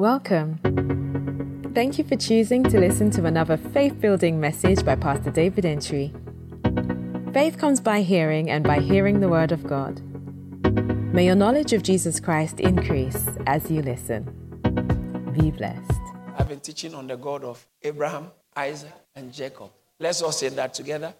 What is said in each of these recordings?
Welcome. Thank you for choosing to listen to another faith building message by Pastor David Antwi. Faith comes by hearing, and by hearing the Word of God. May your knowledge of Jesus Christ increase as you listen. Be blessed. I've been teaching on the God of Abraham, Isaac, and Jacob. Let's all say that together.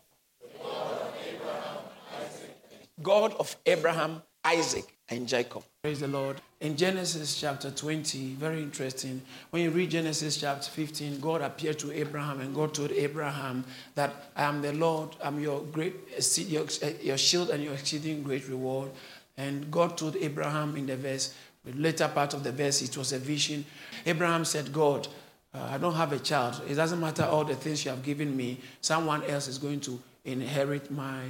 God of Abraham, Isaac, and Jacob. Praise the Lord. In Genesis chapter 20, very interesting. When you read Genesis chapter 15, God appeared to Abraham and God told Abraham that I am the Lord, I'm your great your, your shield and your exceeding great reward. And God told Abraham in the verse, the later part of the verse, it was a vision. Abraham said, God, uh, I don't have a child. It doesn't matter all the things you have given me. Someone else is going to inherit my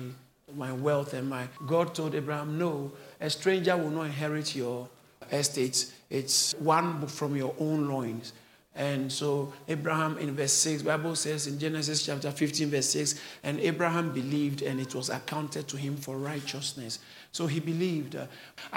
my wealth and my God told Abraham, No, a stranger will not inherit your estate. It's one from your own loins. And so Abraham in verse 6, Bible says in Genesis chapter 15, verse 6, and Abraham believed and it was accounted to him for righteousness. So he believed. Uh,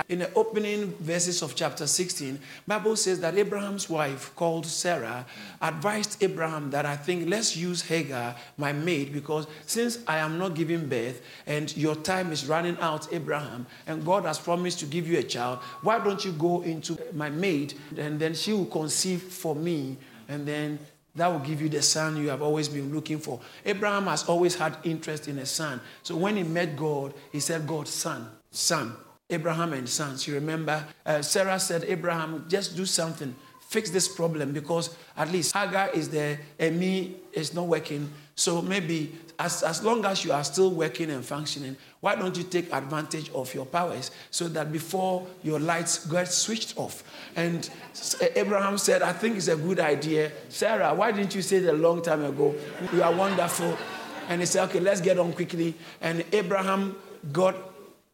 in the opening verses of chapter 16, Bible says that Abraham's wife called Sarah advised Abraham that I think let's use Hagar, my maid, because since I am not giving birth and your time is running out, Abraham, and God has promised to give you a child, why don't you go into my maid and then she will conceive for me and then that will give you the son you have always been looking for. Abraham has always had interest in a son. So when he met God, he said, God, son son, Abraham and sons. You remember, uh, Sarah said, Abraham, just do something, fix this problem because at least Hagar is there and me is not working. So maybe as, as long as you are still working and functioning, why don't you take advantage of your powers so that before your lights get switched off? And Abraham said, I think it's a good idea. Sarah, why didn't you say that a long time ago? You are wonderful. And he said, okay, let's get on quickly. And Abraham got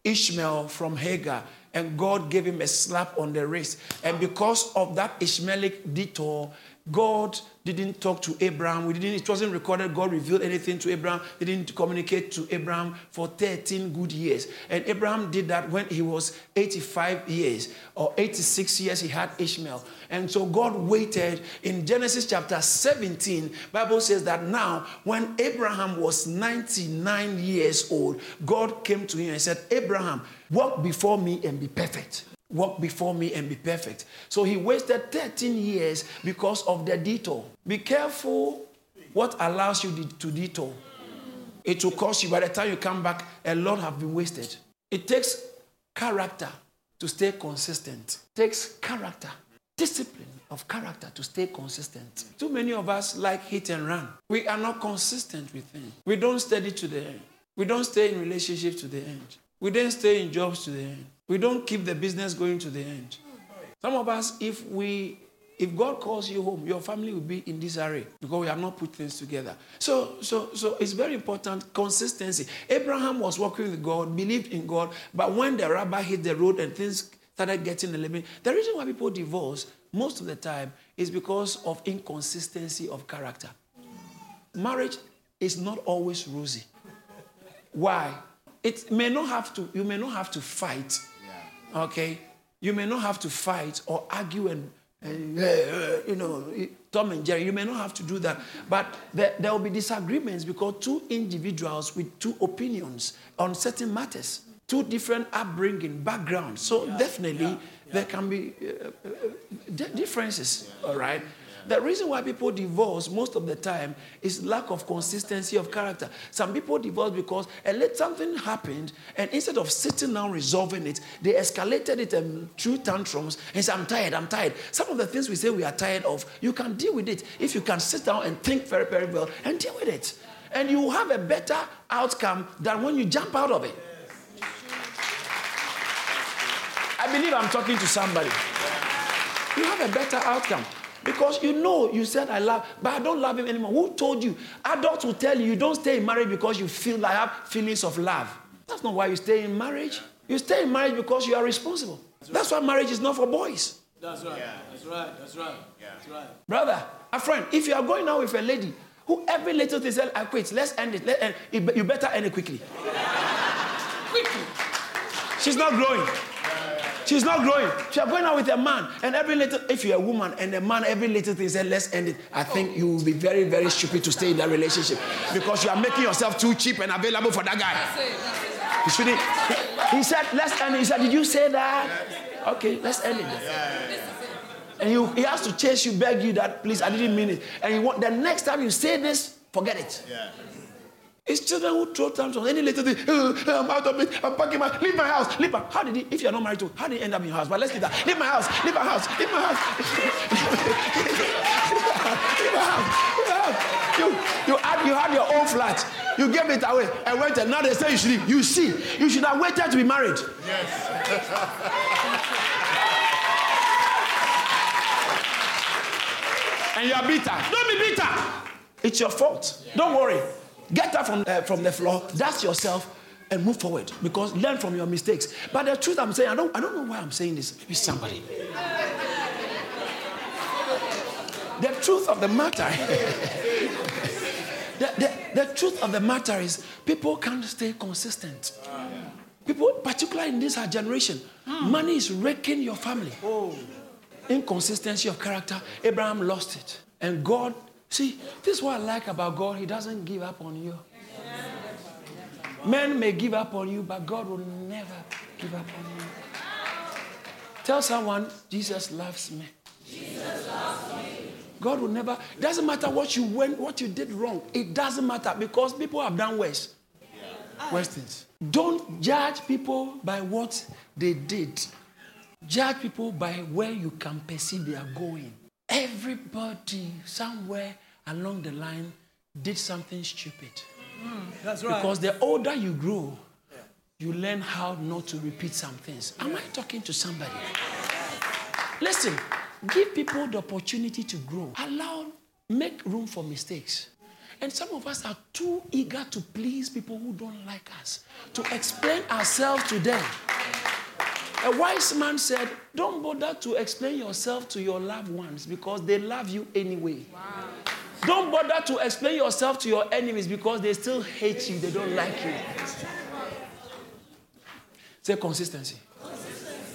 Ishmael from Hagar, and God gave him a slap on the wrist. And because of that Ishmaelic detour, God didn't talk to Abraham. We didn't, it wasn't recorded. God revealed anything to Abraham. He didn't communicate to Abraham for 13 good years. And Abraham did that when he was 85 years or 86 years, he had Ishmael. And so God waited in Genesis chapter 17. Bible says that now when Abraham was 99 years old, God came to him and said, Abraham, walk before me and be perfect walk before me and be perfect. So he wasted 13 years because of the detour. Be careful what allows you to detour. It will cost you, by the time you come back, a lot have been wasted. It takes character to stay consistent. It takes character, discipline of character to stay consistent. Too many of us like hit and run. We are not consistent with things. We don't study to the end. We don't stay in relationships to the end. We don't stay in jobs to the end. We don't keep the business going to the end. Some of us, if we if God calls you home, your family will be in disarray because we have not put things together. So, so, so it's very important consistency. Abraham was working with God, believed in God, but when the rubber hit the road and things started getting a little bit, the reason why people divorce most of the time is because of inconsistency of character. Marriage is not always rosy. Why? It may not have to. You may not have to fight Okay? You may not have to fight or argue and, and uh, you know, Tom and Jerry. You may not have to do that. But there, there will be disagreements because two individuals with two opinions on certain matters, two different upbringing, backgrounds. So yeah. definitely yeah. Yeah. there can be uh, uh, differences, all right? The reason why people divorce most of the time is lack of consistency of character. Some people divorce because a little something happened, and instead of sitting down resolving it, they escalated it threw tantrums and I'm tired, I'm tired. Some of the things we say we are tired of, you can deal with it if you can sit down and think very, very well and deal with it. And you have a better outcome than when you jump out of it. I believe I'm talking to somebody. You have a better outcome. Because you know you said I love, but I don't love him anymore. Who told you? Adults will tell you you don't stay in marriage because you feel like have feelings of love. That's not why you stay in marriage. You stay in marriage because you are responsible. That's, right. That's why marriage is not for boys. That's right. Yeah. That's right. That's right. Yeah. That's right. Brother, a friend, if you are going out with a lady who every little thing said, I quit, let's end it. Let eh, end. You better end it quickly. quickly. She's not growing. She's not growing. She's going out with a man, and every little, if you're a woman and a man, every little thing said, let's end it. I think you will be very, very stupid to stay in that relationship because you are making yourself too cheap and available for that guy. He shouldn't. He said, let's end it. He said, did you say that? Okay, let's end it. And you, he has to chase you, beg you that, please, I didn't mean it. And want the next time you say this, forget it. It's children who throw tantrums. Any little thing, oh, I'm out of it. I'm packing my, leave my house, leave my. How did he? If you're not married to, how did he end up in your house? But let's leave that. Leave my house, leave my house, leave my house, leave my house, leave my house. You, you had, you had your own flat. You gave it away and went and now they say you should leave. You see, you should have waited to be married. Yes. and you are bitter. Don't be bitter. It's your fault. Yeah. Don't worry. Get up from, uh, from the floor, dust yourself, and move forward because learn from your mistakes. But the truth I'm saying, I don't, I don't know why I'm saying this. Maybe somebody. the truth of the matter, the, the, the truth of the matter is people can't stay consistent. People, particularly in this generation, money is wrecking your family. Oh. Inconsistency of character, Abraham lost it. And God See, this is what I like about God. He doesn't give up on you. Men may give up on you, but God will never give up on you. Tell someone, Jesus loves me. Jesus loves me. God will never. It doesn't matter what you went, what you did wrong. It doesn't matter because people have done worse. Yeah. Worse things. Don't judge people by what they did. Judge people by where you can perceive they are going. Everybody somewhere along the line did something stupid. Mm, that's right. Because the older you grow, you learn how not to repeat some things. Am I talking to somebody? Listen, give people the opportunity to grow. Allow, make room for mistakes. And some of us are too eager to please people who don't like us, to explain ourselves to them. A wise man said, Don't bother to explain yourself to your loved ones because they love you anyway. Wow. Don't bother to explain yourself to your enemies because they still hate you, they don't like you. Say consistency.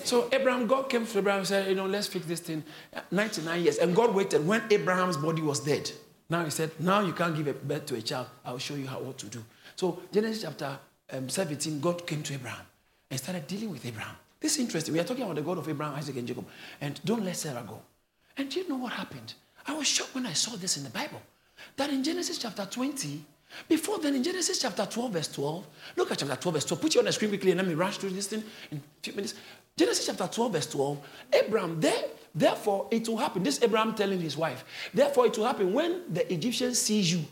So Abraham, God came to Abraham and said, You know, let's fix this thing. 99 years. And God waited when Abraham's body was dead. Now he said, Now you can't give a birth to a child. I'll show you how what to do. So Genesis chapter um, 17, God came to Abraham and started dealing with Abraham. This is interesting. We are talking about the God of Abraham, Isaac, and Jacob. And don't let Sarah go. And do you know what happened? I was shocked when I saw this in the Bible. That in Genesis chapter 20, before then in Genesis chapter 12, verse 12, look at chapter 12, verse 12. Put it on the screen quickly and let me rush through this thing in a few minutes. Genesis chapter 12, verse 12. Abraham, there, therefore it will happen. This Abraham telling his wife, therefore it will happen when the Egyptians sees you,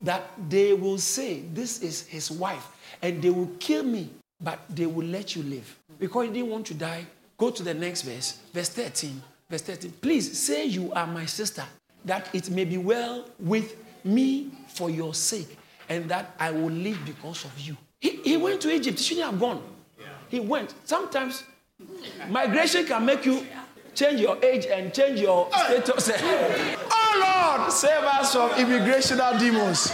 that they will say, This is his wife, and they will kill me, but they will let you live because he didn't want to die, go to the next verse, verse 13. Verse 13. Please say you are my sister, that it may be well with me for your sake, and that I will live because of you. He, he went to Egypt. He shouldn't have gone. He went. Sometimes migration can make you change your age and change your status. oh Lord, save us from immigrational demons.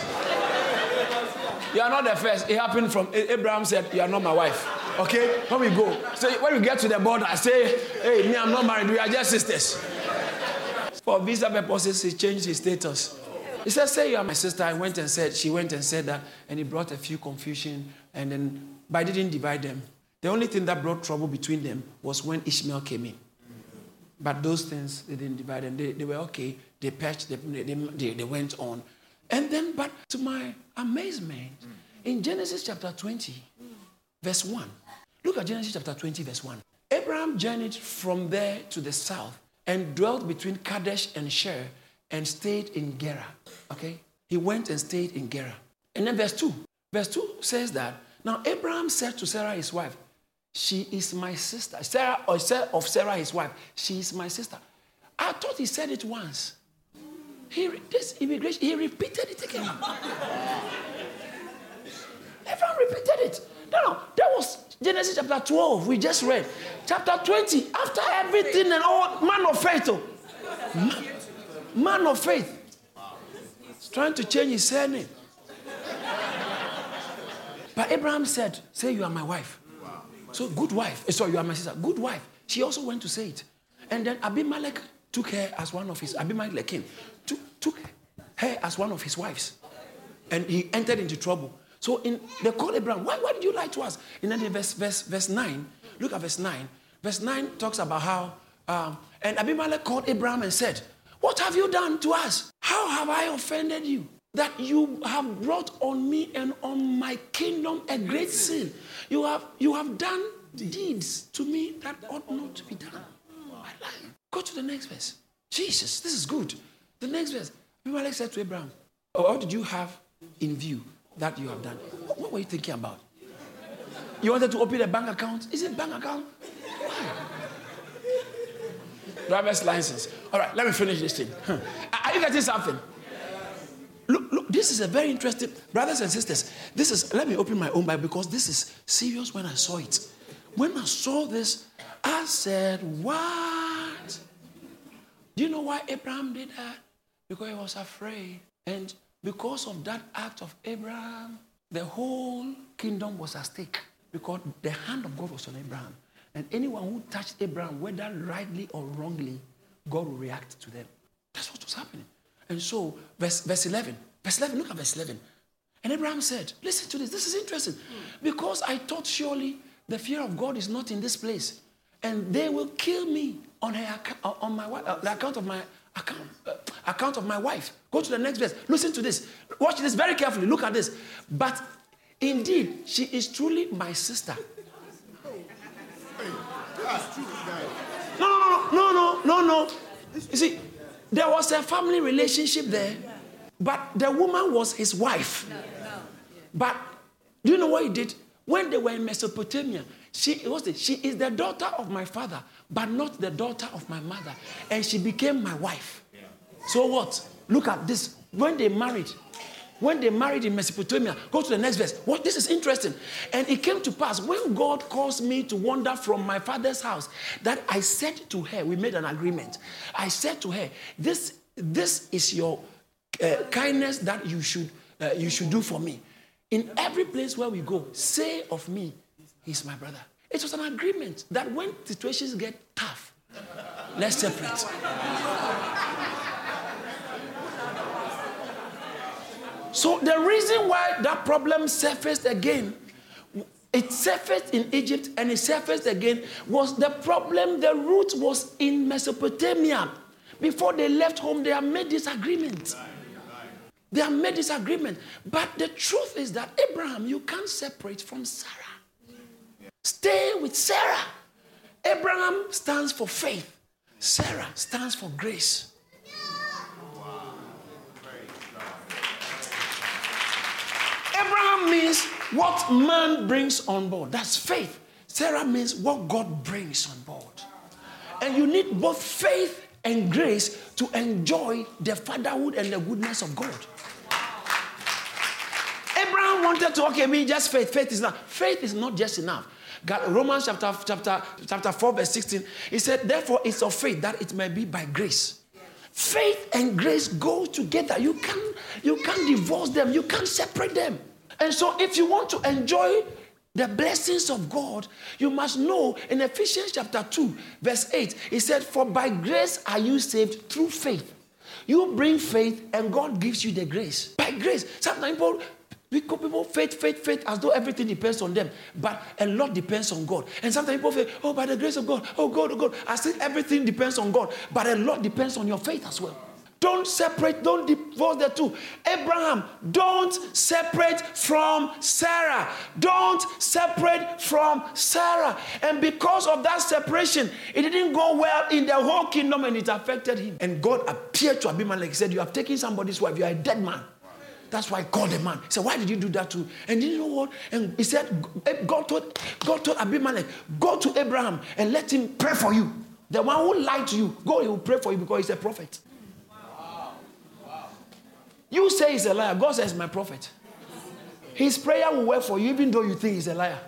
You are not the first. It happened from Abraham said, You are not my wife. Okay? When we go. So when we get to the border, I say, hey, me, I'm not married. We are just sisters. For visa purposes, he changed his status. He said, say you are my sister. I went and said, she went and said that, and he brought a few confusion, and then, but I didn't divide them. The only thing that brought trouble between them was when Ishmael came in. But those things, they didn't divide them. They, they were okay. They patched, they, they, they went on. And then, but to my amazement, in Genesis chapter 20, verse 1, Look at Genesis chapter 20, verse 1. Abraham journeyed from there to the south and dwelt between Kadesh and Shur and stayed in Gerar. Okay? He went and stayed in Gerar. And then verse 2. Verse 2 says that now Abraham said to Sarah, his wife, She is my sister. Sarah, or said of Sarah, his wife, She is my sister. I thought he said it once. He, this immigration, he repeated it again. Abraham repeated it. No, no, that was Genesis chapter 12, we just read. Chapter 20, after everything and all, man of faith. Oh. Man, of faith. He's trying to change his surname. But Abraham said, Say you are my wife. So, good wife. Eh, sorry, you are my sister. Good wife. she also went to say it. And then Abimelech took her as one of his, Abimelech king, took, took her as one of his wives. And he entered into trouble. So in they called Abraham, why, why did you lie to us? In verse, verse, verse 9, look at verse 9. Verse 9 talks about how, um, and Abimelech called Abraham and said, What have you done to us? How have I offended you? That you have brought on me and on my kingdom a great sin. You have, you have done deeds to me that ought not to be done. Go to the next verse. Jesus, this is good. The next verse. Abimelech said to Abraham, oh, What did you have in view that you have done? What were you thinking about? You wanted to open a bank account? Is it bank account? Why? Driver's license. All right, let me finish this thing. Are you getting something? Look, look, this is a very interesting, brothers and sisters. This is, let me open my own Bible because this is serious when I saw it. When I saw this, I said, What? Do you know why Abraham did that? Because he was afraid. And because of that act of Abraham, the whole kingdom was at stake. Because the hand of God was on Abraham. And anyone who touched Abraham, whether rightly or wrongly, God will react to them. That's what was happening. And so, verse, verse 11, verse 11, look at verse 11. And Abraham said, Listen to this, this is interesting. Because I thought surely the fear of God is not in this place. And they will kill me on, her, on my, uh, the account of my account, uh, account of my wife. Go to the next verse. Listen to this. Watch this very carefully. Look at this. But indeed, she is truly my sister. No, no, no, no, no, no. No. You see, there was a family relationship there, but the woman was his wife. But do you know what he did? When they were in Mesopotamia, she, was the, she is the daughter of my father, but not the daughter of my mother. And she became my wife. So what? Look at this. When they married, when they married in Mesopotamia, go to the next verse. What this is interesting. And it came to pass when God caused me to wander from my father's house, that I said to her, we made an agreement. I said to her, This, this is your uh, kindness that you should, uh, you should do for me. In every place where we go, say of me, he's my brother. It was an agreement that when situations get tough, let's separate. So the reason why that problem surfaced again, it surfaced in Egypt and it surfaced again, was the problem, the root was in Mesopotamia. Before they left home, they had made this agreement. They had made this agreement. But the truth is that Abraham, you can't separate from Sarah. Stay with Sarah. Abraham stands for faith, Sarah stands for grace. Abraham means what man brings on board. That's faith. Sarah means what God brings on board. And you need both faith and grace to enjoy the fatherhood and the goodness of God. Abraham wanted to, okay, me just faith. Faith is not. Faith is not just enough. Romans chapter, chapter, chapter 4, verse 16, he said, Therefore, it's of faith that it may be by grace. Faith and grace go together. You can't, you can't divorce them, you can't separate them. And so, if you want to enjoy the blessings of God, you must know in Ephesians chapter 2, verse 8, he said, For by grace are you saved through faith. You bring faith, and God gives you the grace. By grace. Sometimes people People, people faith, faith, faith, as though everything depends on them. But a lot depends on God. And sometimes people say, oh, by the grace of God, oh, God, oh, God. I say everything depends on God. But a lot depends on your faith as well. Don't separate, don't divorce the two. Abraham, don't separate from Sarah. Don't separate from Sarah. And because of that separation, it didn't go well in the whole kingdom and it affected him. And God appeared to Abimelech. He said, You have taken somebody's wife, you are a dead man. That's why called the man. He said, Why did you do that to? And you know what? And he said, God told, God told Abimelech, go to Abraham and let him pray for you. The one who lied to you, God he will pray for you because he's a prophet. You say he's a liar. God says, My prophet. His prayer will work for you, even though you think he's a liar.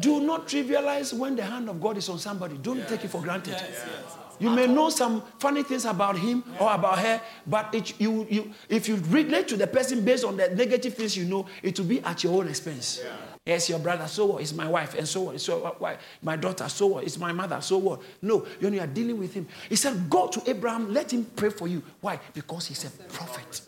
Do not trivialize when the hand of God is on somebody. Don't take it for granted. Yes, yes. You may know some funny things about him or about her, but it, you, you, if you relate to the person based on the negative things you know, it will be at your own expense. Yes, your brother, so what? It's my wife, and so what? So what? My daughter, so what? It's my mother, so what? No, when you are dealing with him, he said, Go to Abraham, let him pray for you. Why? Because he's a prophet.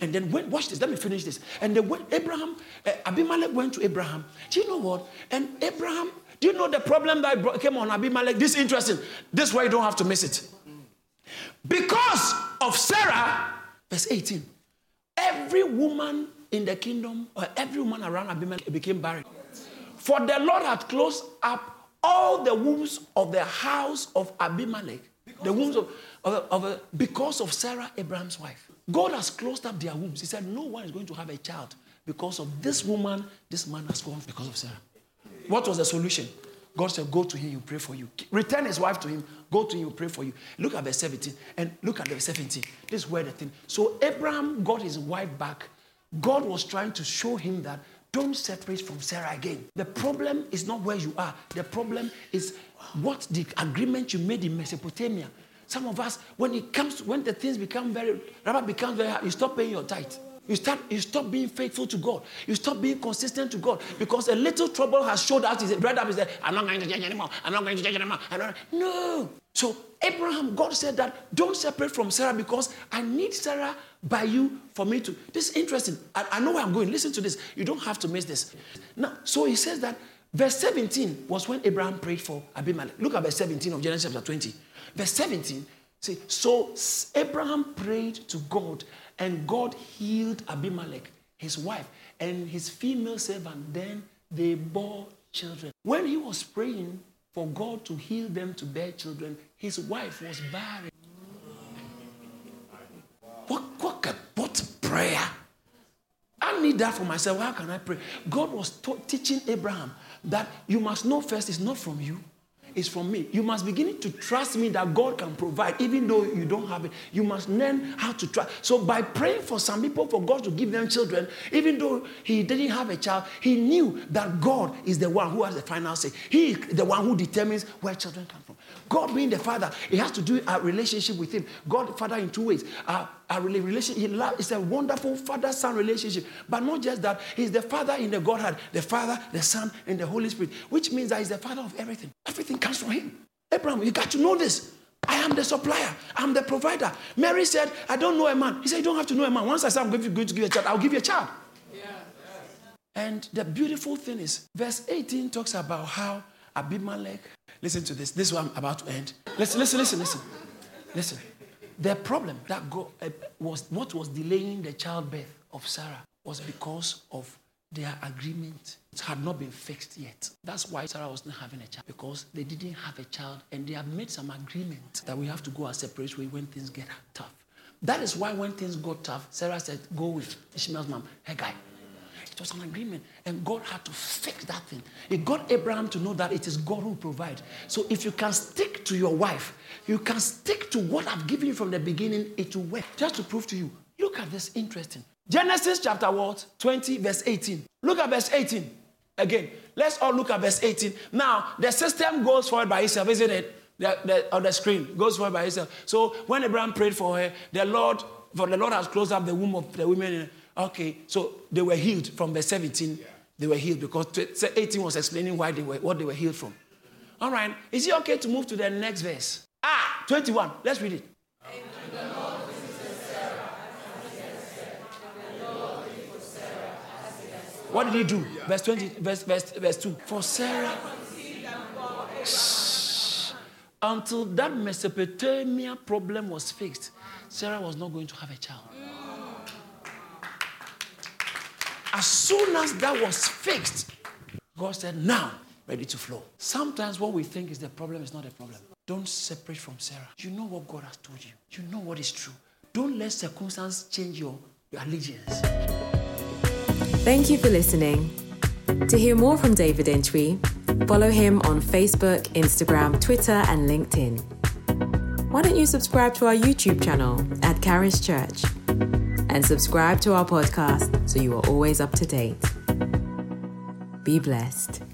And then when, watch this, let me finish this. And then when Abraham, uh, Abimelech went to Abraham. Do you know what? And Abraham, do you know the problem that brought, came on Abimelech? This is interesting. This way you don't have to miss it. Because of Sarah, verse 18, every woman in the kingdom, or every woman around Abimelech became barren. For the Lord had closed up all the wombs of the house of Abimelech, the wombs of, of, of because of Sarah, Abraham's wife. God has closed up their wombs. He said, No one is going to have a child because of this woman, this man has gone because of Sarah. What was the solution? God said, Go to him, you pray for you. Return his wife to him, go to him, you pray for you. Look at verse 17 and look at verse 17. This is where the thing. So Abraham got his wife back God was trying to show him that don't separate from Sarah again. The problem is not where you are, the problem is what the agreement you made in Mesopotamia. Some of us, when it comes, when the things become very, rubber becomes very hard, you stop paying your tithe. You start, you stop being faithful to God. You stop being consistent to God because a little trouble has showed up. His brother is there. I'm not going to change anymore. I'm not going to change anymore. Not... No. So Abraham, God said that don't separate from Sarah because I need Sarah by you for me to. This is interesting. I, I know where I'm going. Listen to this. You don't have to miss this. Now, so he says that verse 17 was when Abraham prayed for Abimelech. Look at verse 17 of Genesis chapter 20. Verse 17. See, so Abraham prayed to God and God healed Abimelech, his wife, and his female servant. Then they bore children. When he was praying for God to heal them to bear children, his wife was barren. What, what, what prayer? I need that for myself. How can I pray? God was teaching Abraham that you must know first it's not from you, is from me. You must begin to trust me that God can provide, even though you don't have it. You must learn how to trust. So, by praying for some people for God to give them children, even though he didn't have a child, he knew that God is the one who has the final say. He is the one who determines where children come. God being the father, it has to do a relationship with him. God, father, in two ways. A relationship, he love, it's a wonderful father-son relationship. But not just that, he's the father in the Godhead, the Father, the Son, and the Holy Spirit, which means that he's the father of everything. Everything comes from him. Abraham, you got to know this. I am the supplier. I'm the provider. Mary said, I don't know a man. He said, You don't have to know a man. Once I say I'm going to give you a child, I'll give you a child. Yeah. And the beautiful thing is, verse 18 talks about how Abimelech Listen to this. This is what I'm about to end. Listen, listen, listen, listen. Listen. The problem that uh, was what was delaying the childbirth of Sarah was because of their agreement. It had not been fixed yet. That's why Sarah wasn't having a child because they didn't have a child and they had made some agreement that we have to go our separate way when things get tough. That is why when things got tough, Sarah said, "Go with Ishmael's mom, guy." It was an agreement. And God had to fix that thing. It got Abraham to know that it is God who provides. So if you can stick to your wife, you can stick to what I've given you from the beginning, it will work. Just to prove to you. Look at this interesting. Genesis chapter what? 20, verse 18. Look at verse 18. Again, let's all look at verse 18. Now, the system goes forward by itself, isn't it? The, the, on the screen goes forward by itself. So when Abraham prayed for her, the Lord, for the Lord has closed up the womb of the women Okay, so they were healed from verse 17. Yeah. They were healed because 18 was explaining why they were what they were healed from. All right, is it okay to move to the next verse? Ah, 21. Let's read it. What did he do? Verse 20, verse, verse, verse 2. For Sarah, shh, until that Mesopotamia problem was fixed, Sarah was not going to have a child. As soon as that was fixed, God said, Now, ready to flow. Sometimes what we think is the problem is not a problem. Don't separate from Sarah. You know what God has told you, you know what is true. Don't let circumstance change your, your allegiance. Thank you for listening. To hear more from David Antwi, follow him on Facebook, Instagram, Twitter, and LinkedIn. Why don't you subscribe to our YouTube channel at Charis Church? And subscribe to our podcast so you are always up to date. Be blessed.